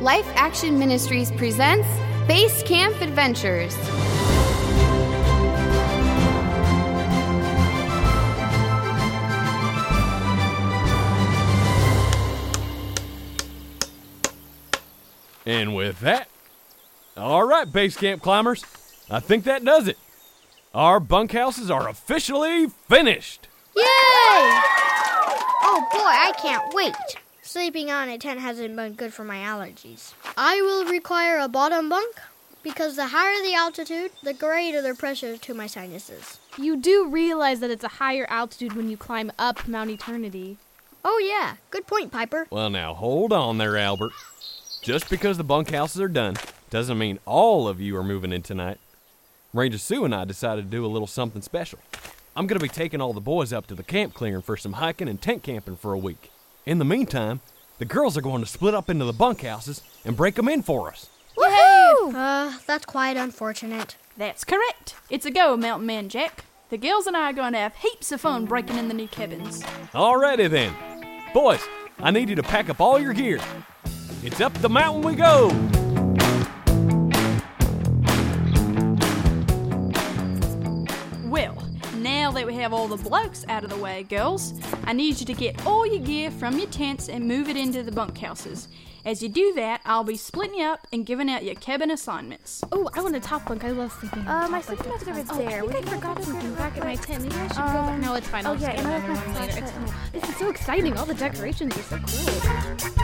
Life Action Ministries presents Base Camp Adventures. And with that, all right, base camp climbers, I think that does it. Our bunkhouses are officially finished. Yay! Oh boy, I can't wait. Sleeping on a tent hasn't been good for my allergies. I will require a bottom bunk because the higher the altitude, the greater the pressure to my sinuses. You do realize that it's a higher altitude when you climb up Mount Eternity. Oh, yeah. Good point, Piper. Well, now hold on there, Albert. Just because the bunkhouses are done doesn't mean all of you are moving in tonight. Ranger Sue and I decided to do a little something special. I'm going to be taking all the boys up to the camp clearing for some hiking and tent camping for a week. In the meantime, the girls are going to split up into the bunkhouses and break them in for us. Woohoo! Uh, that's quite unfortunate. That's correct. It's a go, Mountain Man Jack. The girls and I are going to have heaps of fun breaking in the new cabins. Alrighty then. Boys, I need you to pack up all your gear. It's up the mountain we go. Have all the blokes out of the way, girls, I need you to get all your gear from your tents and move it into the bunkhouses. As you do that, I'll be splitting you up and giving out your cabin assignments. Oh, I want a top bunk. I love sleeping. Uh, on my top sleeping bunk. bag's over Oh, there. I We think I forgot go something back back in my tent. Maybe I should go back. Um, No, it's fine. I'll oh, just yeah, get and I it my later. flashlight. This is so exciting. All the decorations are so cool.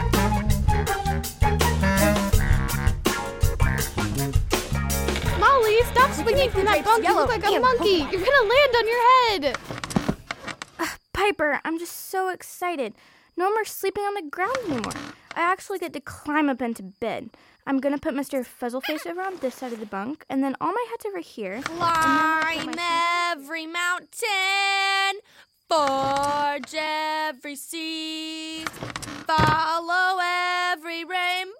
Stop swinging from that bunk. You look like a monkey. You're gonna land on your head. Uh, Piper, I'm just so excited. No more sleeping on the ground anymore. I actually get to climb up into bed. I'm gonna put Mr. Fuzzleface over on this side of the bunk, and then all my head's over here. Climb every mountain, forge every sea, follow every rainbow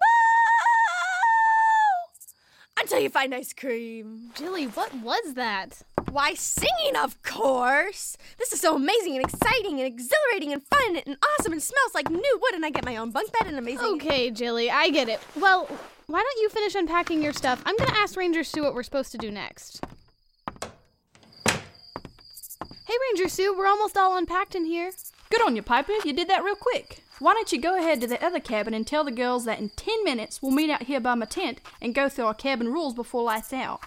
until you find ice cream. Jilly, what was that? Why, singing, of course. This is so amazing and exciting and exhilarating and fun and awesome and smells like new wood, and I get my own bunk bed and amazing. Okay, Jilly, I get it. Well, why don't you finish unpacking your stuff? I'm gonna ask Ranger Sue what we're supposed to do next. Hey, Ranger Sue, we're almost all unpacked in here. Good on you, Piper. You did that real quick. Why don't you go ahead to the other cabin and tell the girls that in 10 minutes we'll meet out here by my tent and go through our cabin rules before lights out?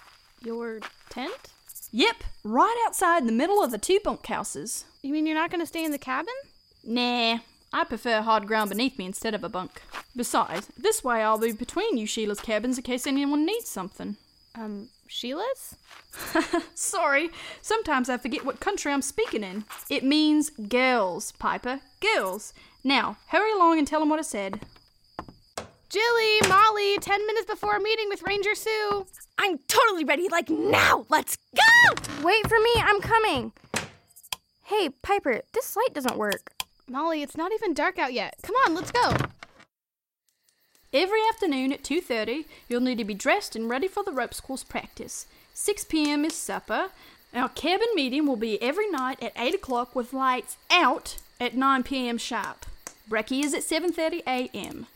Your tent? Yep, right outside in the middle of the two bunkhouses. You mean you're not gonna stay in the cabin? Nah, I prefer hard ground beneath me instead of a bunk. Besides, this way I'll be between you Sheila's cabins in case anyone needs something. Um, Sheila's? Sorry, sometimes I forget what country I'm speaking in. It means girls, Piper. Girls. Now, hurry along and tell them what I said. Jilly, Molly, ten minutes before our meeting with Ranger Sue. I'm totally ready, like now. Let's go! Wait for me, I'm coming. Hey, Piper, this light doesn't work. Molly, it's not even dark out yet. Come on, let's go. Every afternoon at 2:30, you'll need to be dressed and ready for the ropes course practice. 6 p.m. is supper. Our cabin meeting will be every night at 8 o'clock with lights out at 9 p.m. sharp. Brekkie is at 7:30 a.m.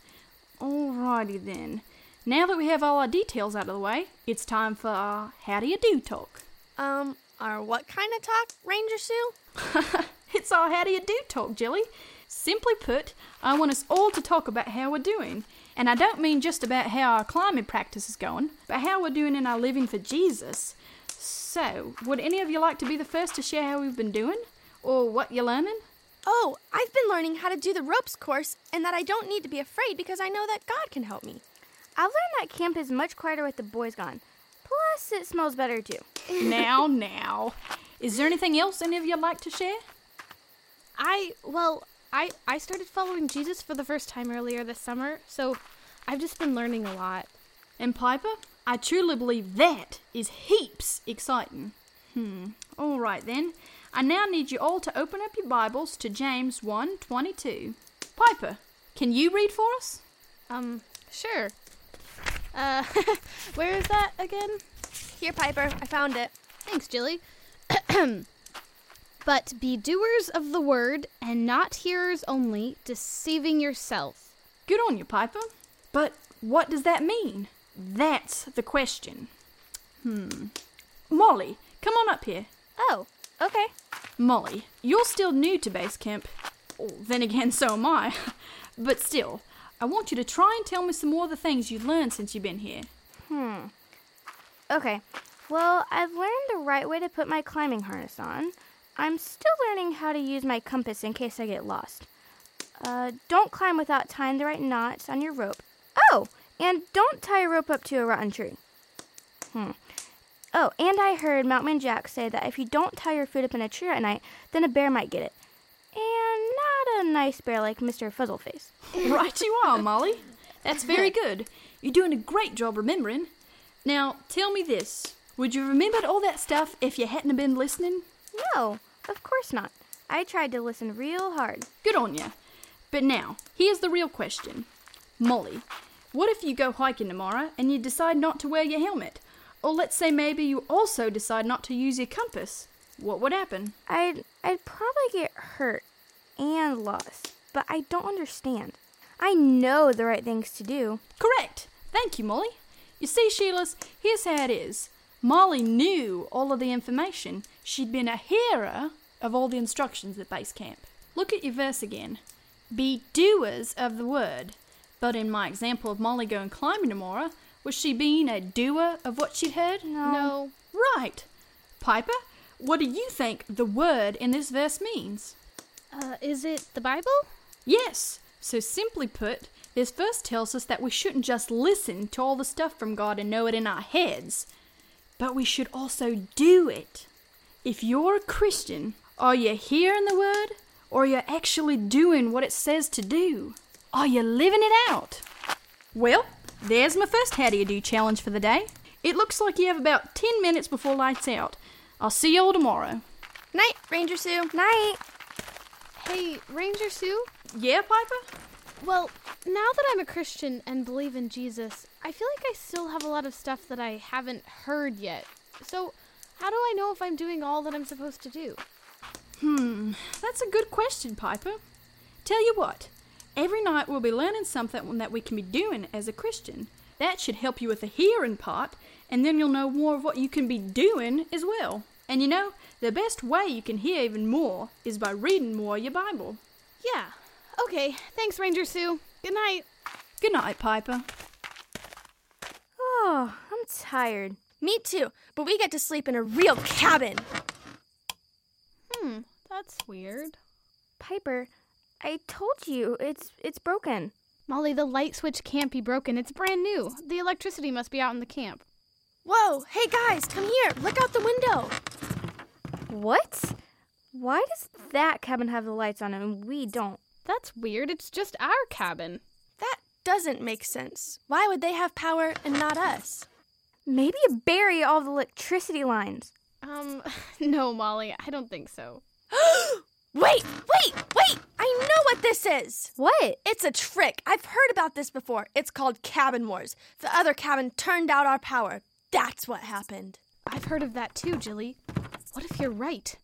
Alrighty then. Now that we have all our details out of the way, it's time for our how do you do talk. Um, our what kind of talk, Ranger Sue? It's our how do you do talk, Jilly. Simply put, I want us all to talk about how we're doing. And I don't mean just about how our climbing practice is going, but how we're doing in our living for Jesus. So, would any of you like to be the first to share how we've been doing? Or what you're learning? Oh, I've been learning how to do the ropes course and that I don't need to be afraid because I know that God can help me. I've learned that camp is much quieter with the boys gone. Plus, it smells better too. now, now. Is there anything else any of you'd like to share? I well, I I started following Jesus for the first time earlier this summer, so I've just been learning a lot. And Piper, I truly believe that is heaps exciting. Hmm. All right then. I now need you all to open up your Bibles to James 1:22. Piper, can you read for us? Um, sure. Uh, where is that again? Here, Piper, I found it. Thanks, Jilly. but be doers of the word and not hearers only, deceiving yourself. Good on you, Piper. But What does that mean? That's the question. Hmm. Molly, come on up here. Oh, okay. Molly, you're still new to base camp. Oh, then again, so am I. but still, I want you to try and tell me some more of the things you've learned since you've been here. Hmm. Okay. Well, I've learned the right way to put my climbing harness on. I'm still learning how to use my compass in case I get lost. Uh, don't climb without tying the right knots on your rope. Oh, and don't tie a rope up to a rotten tree. Hmm. Oh, and I heard Mountain Jack say that if you don't tie your food up in a tree at night, then a bear might get it. And not a nice bear like Mr. Fuzzleface. right you are, Molly. That's very good. You're doing a great job remembering. Now, tell me this. Would you remembered all that stuff if you hadn't been listening? No, of course not. I tried to listen real hard. Good on you. But now, here's the real question. Molly, what if you go hiking tomorrow and you decide not to wear your helmet? Or let's say maybe you also decide not to use your compass. What would happen? I'd I'd probably get hurt and lost, but I don't understand. I know the right things to do. Correct. Thank you, Molly. You see, Sheila's, here's how it is. Molly knew all of the information. She'd been a hearer of all the instructions at base camp. Look at your verse again. Be doers of the word. But in my example of Molly going climbing tomorrow, was she being a doer of what she'd heard? No. Right. Piper, what do you think the word in this verse means? Uh, is it the Bible? Yes. So simply put, this verse tells us that we shouldn't just listen to all the stuff from God and know it in our heads, but we should also do it. If you're a Christian, are you hearing the word or are you actually doing what it says to do? Are you living it out? Well, there's my first How Do You Do challenge for the day. It looks like you have about 10 minutes before lights out. I'll see you all tomorrow. Night, Ranger Sue. Night. Hey, Ranger Sue? Yeah, Piper? Well, now that I'm a Christian and believe in Jesus, I feel like I still have a lot of stuff that I haven't heard yet. So, how do I know if I'm doing all that I'm supposed to do? Hmm, that's a good question, Piper. Tell you what, every night we'll be learning something that we can be doing as a Christian. That should help you with the hearing part, and then you'll know more of what you can be doing as well. And you know, the best way you can hear even more is by reading more of your Bible. Yeah. Okay, thanks, Ranger Sue. Good night. Good night, Piper. Oh, I'm tired. Me too, but we get to sleep in a real cabin. Hmm, that's weird. Piper, I told you it's it's broken. Molly, the light switch can't be broken. It's brand new. The electricity must be out in the camp. Whoa, hey guys, come here. Look out the window. What? Why does that cabin have the lights on and we don't? That's weird. It's just our cabin. That doesn't make sense. Why would they have power and not us? Maybe bury all the electricity lines. Um, no, Molly, I don't think so. Wait, wait, wait! I know what this is! What? It's a trick. I've heard about this before. It's called Cabin Wars. The other cabin turned out our power. That's what happened. I've heard of that too, Jilly. What if you're right?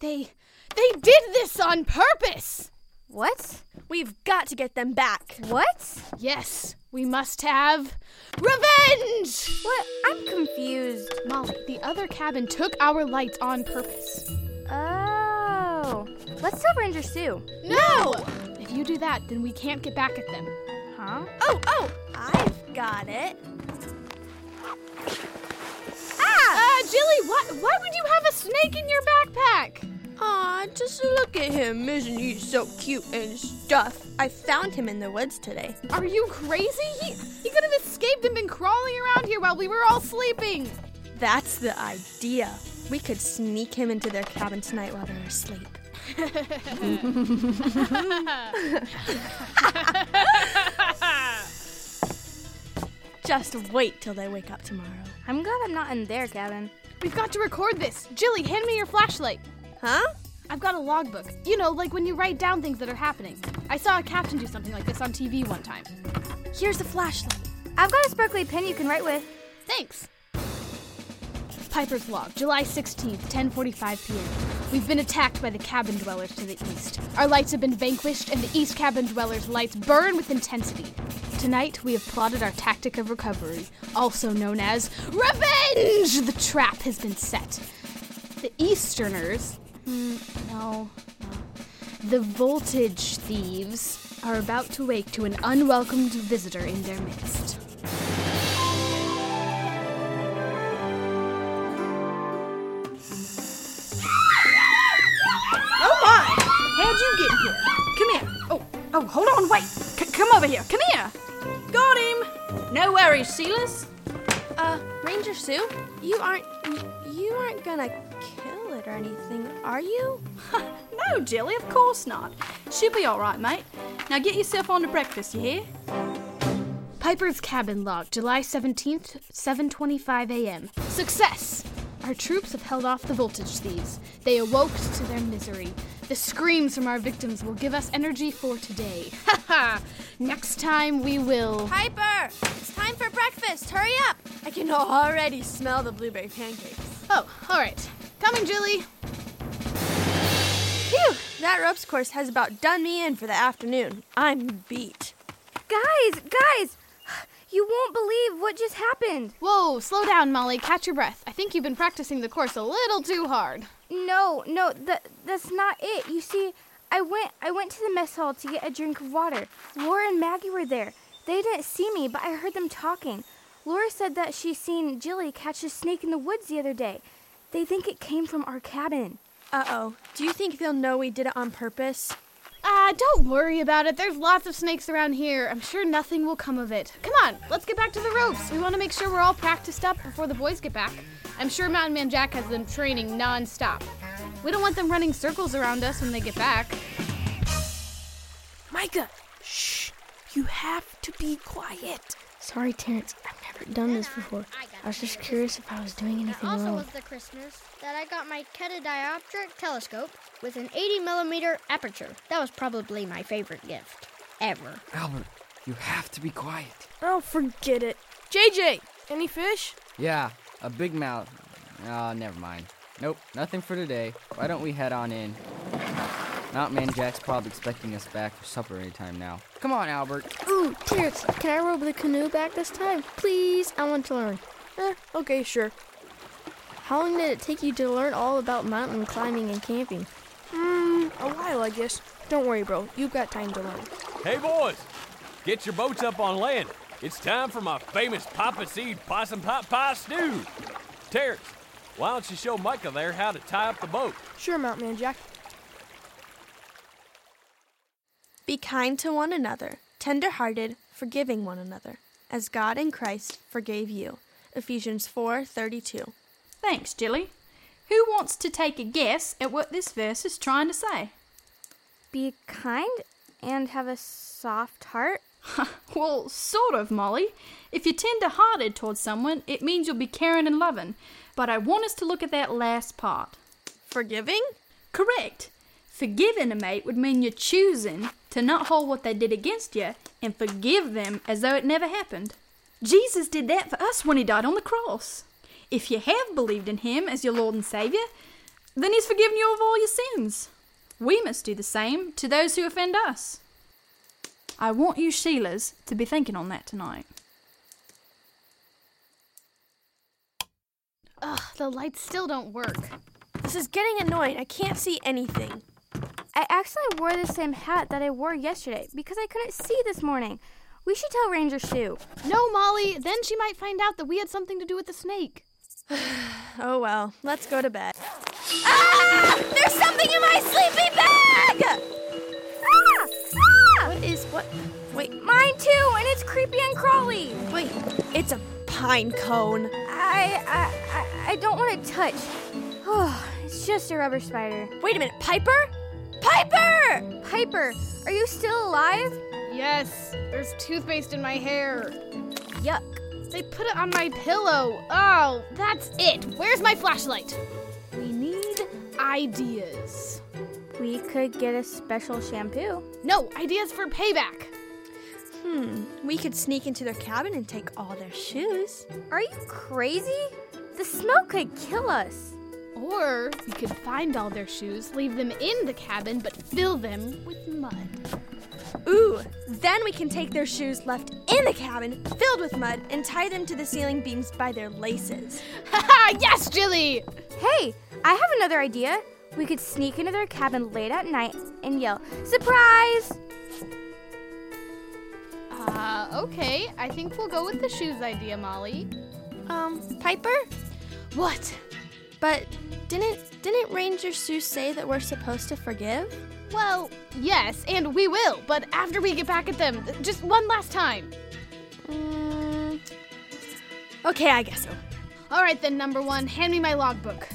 They they did this on purpose. What? We've got to get them back. What? Yes, we must have revenge. What? I'm confused. Molly, the other cabin took our lights on purpose. Oh. Let's tell Ranger Sue. No! If you do that, then we can't get back at them. Huh? Oh, oh, I've got it. Ah! Uh, Jilly, why, why would you have a snake in your backpack? Aw, just look at him. Isn't he so cute and stuff? I found him in the woods today. Are you crazy? He, he could have escaped and been crawling around here while we were all sleeping. That's the idea. We could sneak him into their cabin tonight while they're asleep. Just wait till they wake up tomorrow. I'm glad I'm not in their cabin. We've got to record this. Jilly, hand me your flashlight. Huh? I've got a logbook. You know, like when you write down things that are happening. I saw a captain do something like this on TV one time. Here's a flashlight. I've got a sparkly pen you can write with. Thanks. Piper's Log, July 16th, 10:45 p.m. We've been attacked by the cabin dwellers to the east. Our lights have been vanquished and the east cabin dwellers' lights burn with intensity. Tonight, we have plotted our tactic of recovery, also known as Revenge! The trap has been set. The Easterners, hmm, no, no, the Voltage Thieves are about to wake to an unwelcomed visitor in their midst. Oh my! How'd you get here? Come here. Oh, oh, hold on, wait. C- come over here. Come here. Got him. No worries, Silas. Uh, Ranger Sue, you aren't you aren't gonna kill it or anything, are you? No, Jilly, of course not. She'll be all right, mate. Now get yourself on to breakfast, you hear? Piper's Cabin Log, July 17th, 7:25 a.m. Success! Our troops have held off the voltage thieves. They awoke to their misery. The screams from our victims will give us energy for today. Ha ha! Next time we will. Piper, it's time for breakfast. Hurry up! I can already smell the blueberry pancakes. Oh, all right. Coming, Julie. Phew! That ropes course has about done me in for the afternoon. I'm beat. Guys, guys, you won't believe what just happened. Whoa, slow down, Molly. Catch your breath. I think you've been practicing the course a little too hard. No, no, that that's not it. You see, I went I went to the mess hall to get a drink of water. Laura and Maggie were there. They didn't see me, but I heard them talking. Laura said that she seen Jilly catch a snake in the woods the other day. They think it came from our cabin. Uh oh. Do you think they'll know we did it on purpose? Ah, don't worry about it. There's lots of snakes around here. I'm sure nothing will come of it. Come on, let's get back to the ropes. We want to make sure we're all practiced up before the boys get back. I'm sure Mountain Man Jack has them training non-stop. We don't want them running circles around us when they get back. Micah, shh. You have to be quiet. Sorry, Terrence. I've never done this before. I was just curious if I was doing anything also wrong. was the Christmas that I got my catadioptric telescope with an 80 millimeter aperture. That was probably my favorite gift ever. Albert, you have to be quiet. Oh, forget it. JJ, any fish? Yeah, a big mouth. Oh, never mind. Nope, nothing for today. Why don't we head on in? Mountain Man Jack's probably expecting us back for supper anytime now. Come on, Albert. Ooh, Terrence, can I row the canoe back this time? Please, I want to learn. Eh, okay, sure. How long did it take you to learn all about mountain climbing and camping? Hmm, a while, I guess. Don't worry, bro. You've got time to learn. Hey, boys, get your boats up on land. It's time for my famous Papa Seed Possum Pot Pie Stew. Terrence, why don't you show Micah there how to tie up the boat? Sure, Mountain Man Jack. Be kind to one another, tender hearted, forgiving one another, as God in Christ forgave you. Ephesians 4:32. Thanks, Jilly. Who wants to take a guess at what this verse is trying to say? Be kind and have a soft heart. Well, sort of, Molly. If you're tender hearted towards someone, it means you'll be caring and loving. But I want us to look at that last part. Forgiving? Correct. Forgiving a mate would mean you're choosing to not hold what they did against you and forgive them as though it never happened. Jesus did that for us when he died on the cross. If you have believed in him as your Lord and Savior, then he's forgiven you of all your sins. We must do the same to those who offend us. I want you Sheilas to be thinking on that tonight. Ugh, the lights still don't work. This is getting annoying. I can't see anything. I actually wore the same hat that I wore yesterday because I couldn't see this morning. We should tell Ranger Sue. No, Molly, then she might find out that we had something to do with the snake. Oh well, let's go to bed. Ah! There's something in my sleeping bag! Ah! Ah! What is what? Wait, Mine too, and it's creepy and crawly. wait. It's a pine cone. I I I, I don't want to touch. Oh, it's just a rubber spider. Wait a minute, Piper? Piper! Piper, are you still alive? Yes, there's toothpaste in my hair. Yuck. They put it on my pillow. Oh, that's it. Where's my flashlight? We need ideas. We could get a special shampoo. No, ideas for payback. Hmm, we could sneak into their cabin and take all their shoes. Are you crazy? The smoke could kill us. Or we could find all their shoes, leave them in the cabin, but fill them with mud. Ooh, then we can take their shoes left in the cabin, filled with mud, and tie them to the ceiling beams by their laces. Haha, yes, Jilly! Hey, I have another idea. We could sneak into their cabin late at night and yell, Surprise! Uh, okay. I think we'll go with the shoes idea, Molly. Um, Piper? What? But didn't didn't Ranger Sue say that we're supposed to forgive? Well, yes, and we will, but after we get back at them, just one last time. Mm, okay, I guess so. All right, then, number one, hand me my logbook.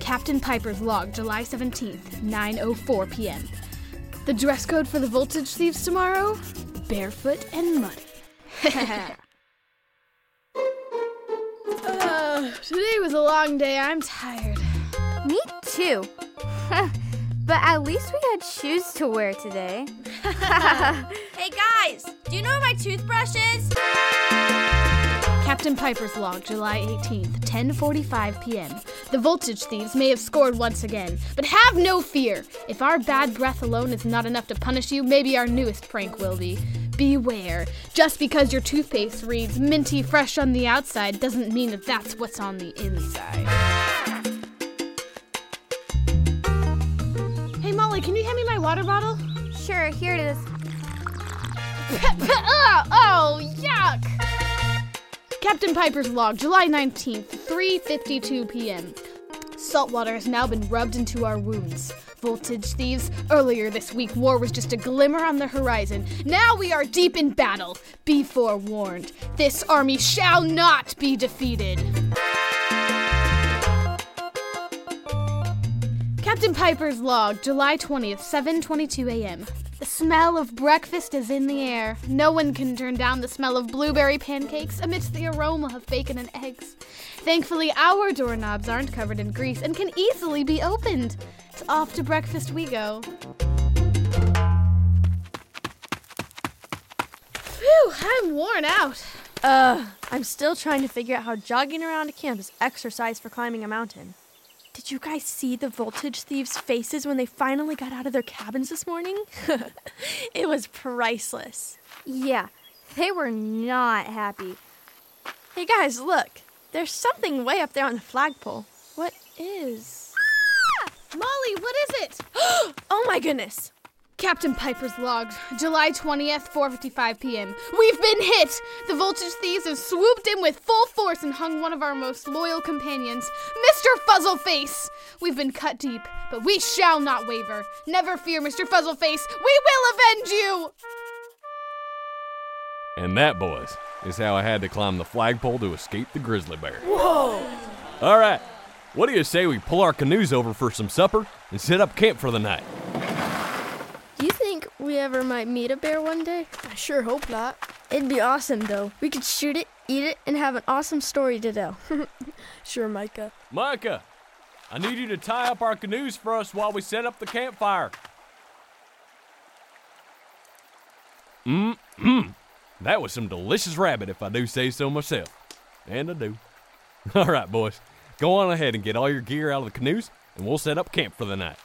Captain Piper's log, July 17th, 9.04 p.m. The dress code for the voltage thieves tomorrow? Barefoot and muddy. today was a long day. I'm tired. Me too. but at least we had shoes to wear today. hey guys, do you know where my toothbrush is? Captain Piper's log, July 18th, 10:45 p.m. The voltage thieves may have scored once again, but have no fear. If our bad breath alone is not enough to punish you, maybe our newest prank will be. Beware. Just because your toothpaste reads minty fresh on the outside doesn't mean that that's what's on the inside. Hey Molly, can you hand me my water bottle? Sure, here it is. Ah, oh, yuck! Captain Piper's log, July 19th, 3:52 p.m. Salt water has now been rubbed into our wounds. Voltage thieves, earlier this week war was just a glimmer on the horizon. Now we are deep in battle. Be forewarned. This army shall not be defeated. Captain Piper's log, July 20th, 7:22 a.m. The smell of breakfast is in the air. No one can turn down the smell of blueberry pancakes amidst the aroma of bacon and eggs. Thankfully, our doorknobs aren't covered in grease and can easily be opened. It's off to breakfast we go. Phew, I'm worn out. Uh, I'm still trying to figure out how jogging around a camp is exercise for climbing a mountain. Did you guys see the voltage thieves' faces when they finally got out of their cabins this morning? it was priceless. Yeah, they were not happy. Hey guys, look. There's something way up there on the flagpole. What is? Ah! Molly, what is it? oh my goodness. Captain Piper's log, July 20th, 4:55 p.m. We've been hit. The voltage thieves have swooped in with full force and hung one of our most loyal companions, Mr. Fuzzleface. We've been cut deep, but we shall not waver. Never fear, Mr. Fuzzleface. We will avenge you. And that, boys, is how I had to climb the flagpole to escape the grizzly bear. Whoa! All right, what do you say we pull our canoes over for some supper and set up camp for the night? Do you think we ever might meet a bear one day? I sure hope not. It'd be awesome, though. We could shoot it, eat it, and have an awesome story to tell. Sure, Micah. Micah, I need you to tie up our canoes for us while we set up the campfire. Mmm. That was some delicious rabbit, if I do say so myself. And I do. All right, boys. Go on ahead and get all your gear out of the canoes, and we'll set up camp for the night.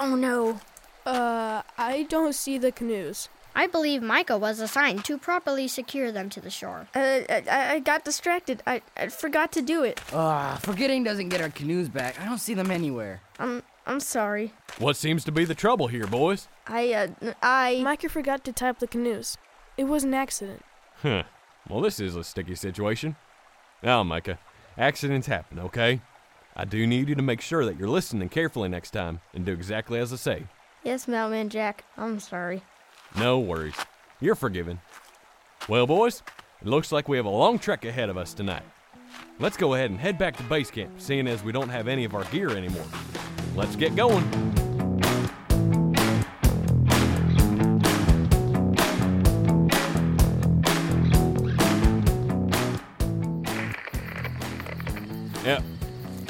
oh no. Uh, I don't see the canoes. I believe Micah was assigned to properly secure them to the shore. Uh, I, I got distracted. I, I forgot to do it. Ah, forgetting doesn't get our canoes back. I don't see them anywhere. I'm I'm sorry. What seems to be the trouble here, boys? I uh I Micah forgot to tie up the canoes. It was an accident. Huh. Well, this is a sticky situation. Now, Micah, accidents happen, okay? I do need you to make sure that you're listening carefully next time and do exactly as I say. yes, Mailman Jack. I'm sorry. No worries. You're forgiven. Well, boys, it looks like we have a long trek ahead of us tonight. Let's go ahead and head back to base camp, seeing as we don't have any of our gear anymore. Let's get going.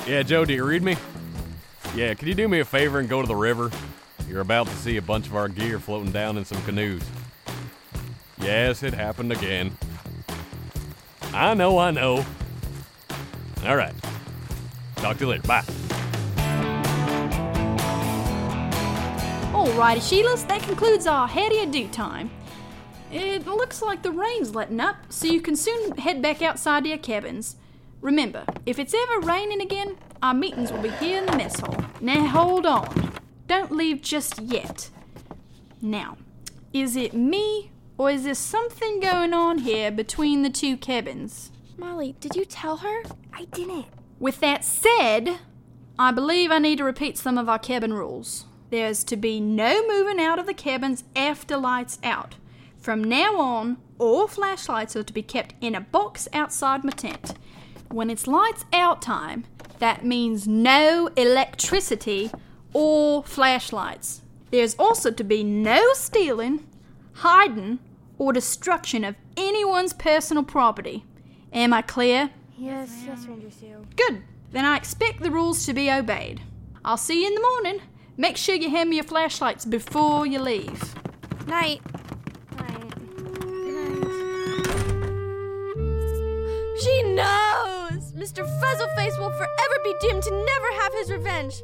Yeah, Joe, do you read me? Yeah, can you do me a favor and go to the river? You're about to see a bunch of our gear floating down in some canoes. Yes, it happened again. I know, I know. All right. Talk to you later. Bye. Oh, Alrighty, Sheilas, that concludes our howdy do time. It looks like the rain's letting up, so you can soon head back outside to your cabins. Remember, if it's ever raining again, our meetings will be here in the mess hall. Now hold on. Don't leave just yet. Now, is it me, or is there something going on here between the two cabins? Molly, did you tell her? I didn't. With that said, I believe I need to repeat some of our cabin rules. There's to be no moving out of the cabins after lights out. From now on, all flashlights are to be kept in a box outside my tent. When it's lights out time, that means no electricity or flashlights. There's also to be no stealing, hiding, or destruction of anyone's personal property. Am I clear? Yes, yes, Ranger Sue. Good. Then I expect the rules to be obeyed. I'll see you in the morning. Make sure you hand me your flashlights before you leave. Night. Night. Night. She knows! Mr. Fuzzleface will forever be doomed to never have his revenge.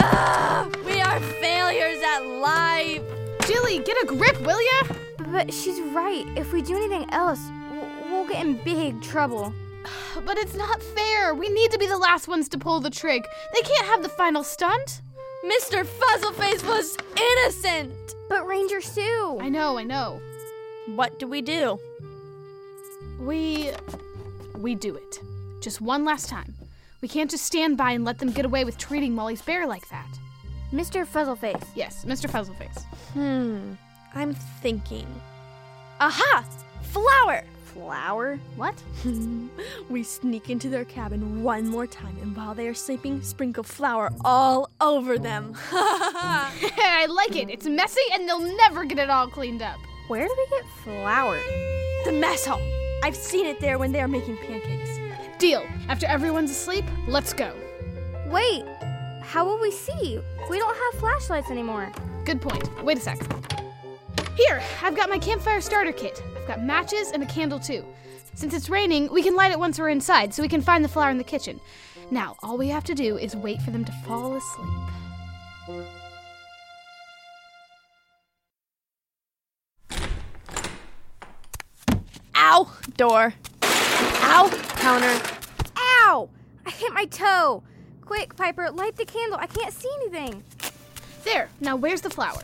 Ah, we are failures at life. Jilly, get a grip, will ya? But she's right. If we do anything else, we'll, we'll get in big trouble. But it's not fair. We need to be the last ones to pull the trig. They can't have the final stunt. Mr. Fuzzleface was innocent. But Ranger Sue. I know, I know. What do we do? We. We do it. Just one last time. We can't just stand by and let them get away with treating Molly's bear like that. Mr. Fuzzleface. Yes, Mr. Fuzzleface. Hmm. I'm thinking. Aha! Flower! Flower? What? we sneak into their cabin one more time, and while they are sleeping, sprinkle flour all over them. I like it. It's messy, and they'll never get it all cleaned up. Where do we get flour? The mess hall. I've seen it there when they are making pancakes. Deal. After everyone's asleep, let's go. Wait. How will we see? We don't have flashlights anymore. Good point. Wait a sec. Here, I've got my campfire starter kit. I've got matches and a candle too. Since it's raining, we can light it once we're inside so we can find the flour in the kitchen. Now, all we have to do is wait for them to fall asleep. Ow! Door. Ow! Counter. Ow! I hit my toe. Quick, Piper, light the candle. I can't see anything. There. Now, where's the flour?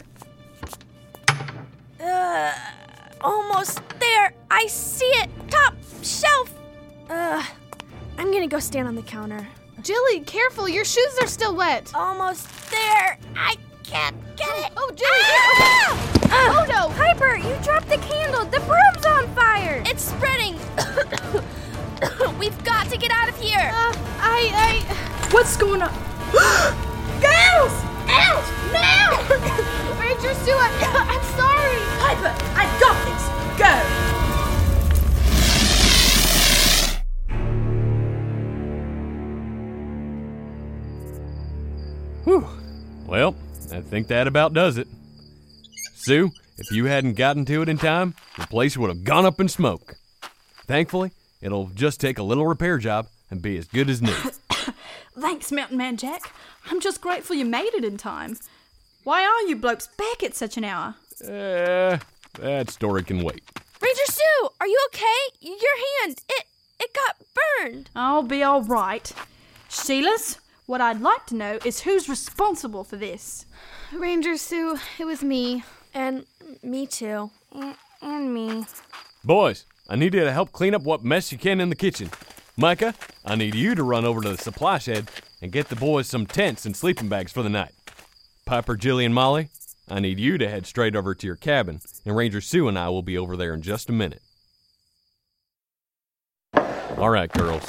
Uh, almost there. I see it. Top shelf. Uh, I'm gonna go stand on the counter. Jilly, careful. Your shoes are still wet. Almost there. I can't get it. Oh, Jilly. Ah! Oh no! Piper, you dropped the candle. The broom's on fire. It's spreading. We've got to get out of here. Uh, I, I. What's going on? Girls, out now! Ranger Sue, I, I'm sorry. Piper, I got this. Go. Whew. Well, I think that about does it. Sue, if you hadn't gotten to it in time, the place would have gone up in smoke. Thankfully, it'll just take a little repair job and be as good as new. Thanks, Mountain Man Jack. I'm just grateful you made it in time. Why are you blokes back at such an hour? Eh, that story can wait. Ranger Sue, are you okay? Your hand, it it got burned. I'll be all right. Sheilas, what I'd like to know is who's responsible for this. Ranger Sue, it was me. And me too. And, and me. Boys, I need you to help clean up what mess you can in the kitchen. Micah, I need you to run over to the supply shed and get the boys some tents and sleeping bags for the night. Piper, Jilly, and Molly, I need you to head straight over to your cabin, and Ranger Sue and I will be over there in just a minute. All right, girls,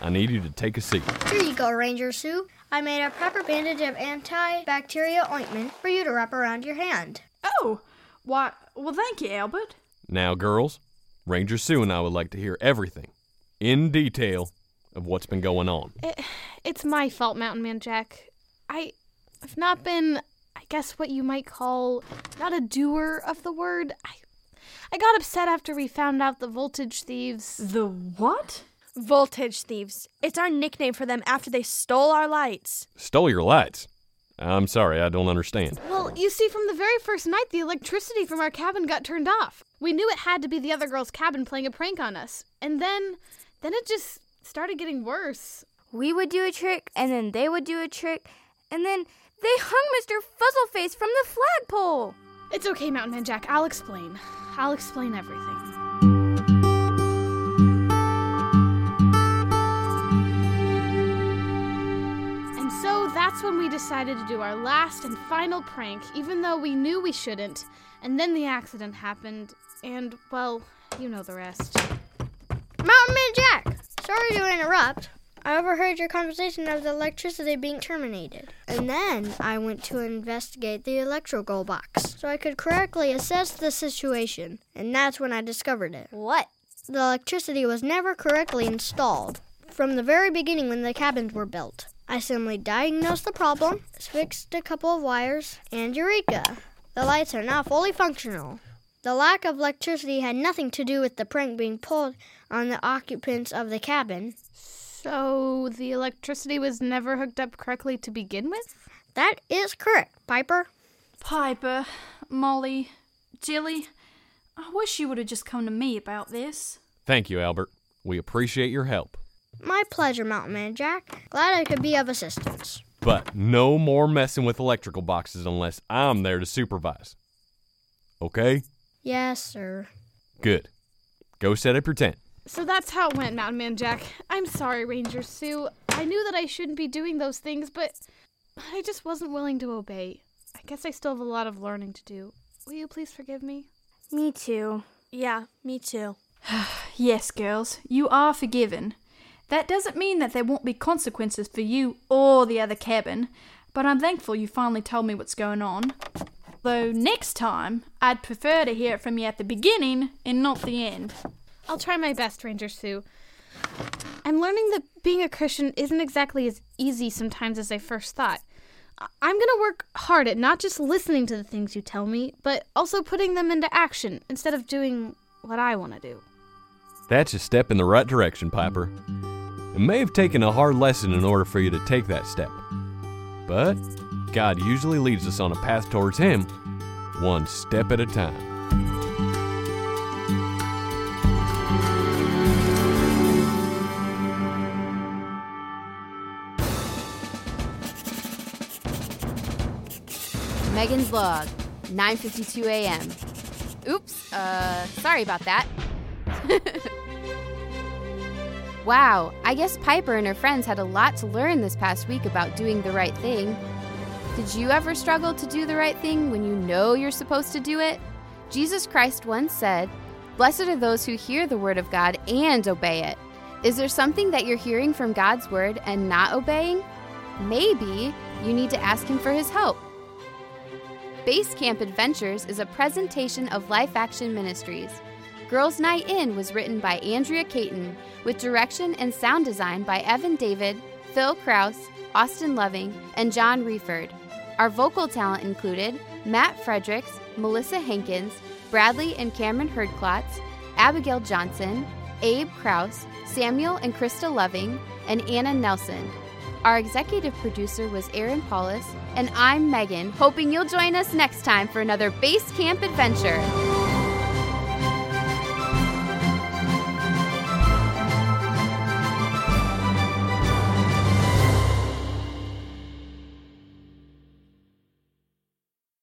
I need you to take a seat. Here you go, Ranger Sue. I made a proper bandage of antibacterial ointment for you to wrap around your hand. Oh, why, well, thank you, Albert. Now, girls, Ranger Sue and I would like to hear everything, in detail, of what's been going on. It, it's my fault, Mountain Man Jack. I, I've not been, I guess, what you might call not a doer of the word. I, I got upset after we found out the voltage thieves. The what? Voltage thieves. It's our nickname for them after they stole our lights. Stole your lights. I'm sorry, I don't understand. Well, you see, from the very first night, the electricity from our cabin got turned off. We knew it had to be the other girl's cabin playing a prank on us. And then, then it just started getting worse. We would do a trick, and then they would do a trick, and then they hung Mr. Fuzzleface from the flagpole. It's okay, Mountain Man Jack. I'll explain. I'll explain everything. We decided to do our last and final prank, even though we knew we shouldn't. And then the accident happened, and, well, you know the rest. Mountain Man Jack! Sorry to interrupt. I overheard your conversation of the electricity being terminated. And then I went to investigate the electrical box so I could correctly assess the situation. And that's when I discovered it. What? The electricity was never correctly installed from the very beginning when the cabins were built. I simply diagnosed the problem, fixed a couple of wires, and eureka! The lights are now fully functional. The lack of electricity had nothing to do with the prank being pulled on the occupants of the cabin. So the electricity was never hooked up correctly to begin with? That is correct, Piper. Piper, Molly, Jilly, I wish you would have just come to me about this. Thank you, Albert. We appreciate your help. My pleasure, Mountain Man Jack. Glad I could be of assistance. But no more messing with electrical boxes unless I'm there to supervise. Okay? Yes, sir. Good. Go set up your tent. So that's how it went, Mountain Man Jack. I'm sorry, Ranger Sue. I knew that I shouldn't be doing those things, but I just wasn't willing to obey. I guess I still have a lot of learning to do. Will you please forgive me? Me too. Yeah, me too. Yes, girls, you are forgiven. That doesn't mean that there won't be consequences for you or the other cabin, but I'm thankful you finally told me what's going on. Though next time, I'd prefer to hear it from you at the beginning and not the end. I'll try my best, Ranger Sue. I'm learning that being a Christian isn't exactly as easy sometimes as I first thought. I- I'm going to work hard at not just listening to the things you tell me, but also putting them into action instead of doing what I want to do. That's a step in the right direction, Piper. It may have taken a hard lesson in order for you to take that step. But God usually leads us on a path towards Him, one step at a time. Megan's log, 9:52 a.m. Oops, uh, sorry about that. wow, I guess Piper and her friends had a lot to learn this past week about doing the right thing. Did you ever struggle to do the right thing when you know you're supposed to do it? Jesus Christ once said, Blessed are those who hear the word of God and obey it. Is there something that you're hearing from God's word and not obeying? Maybe you need to ask Him for His help. Base Camp Adventures is a presentation of Life Action Ministries. Girls Night In was written by Andrea Caton, with direction and sound design by Evan David, Phil Kraus, Austin Loving, and John Reeford. Our vocal talent included Matt Fredericks, Melissa Hankins, Bradley and Cameron Herdklotz, Abigail Johnson, Abe Kraus, Samuel and Krista Loving, and Anna Nelson. Our executive producer was Aaron Paulus, and I'm Megan, hoping you'll join us next time for another Base Camp adventure.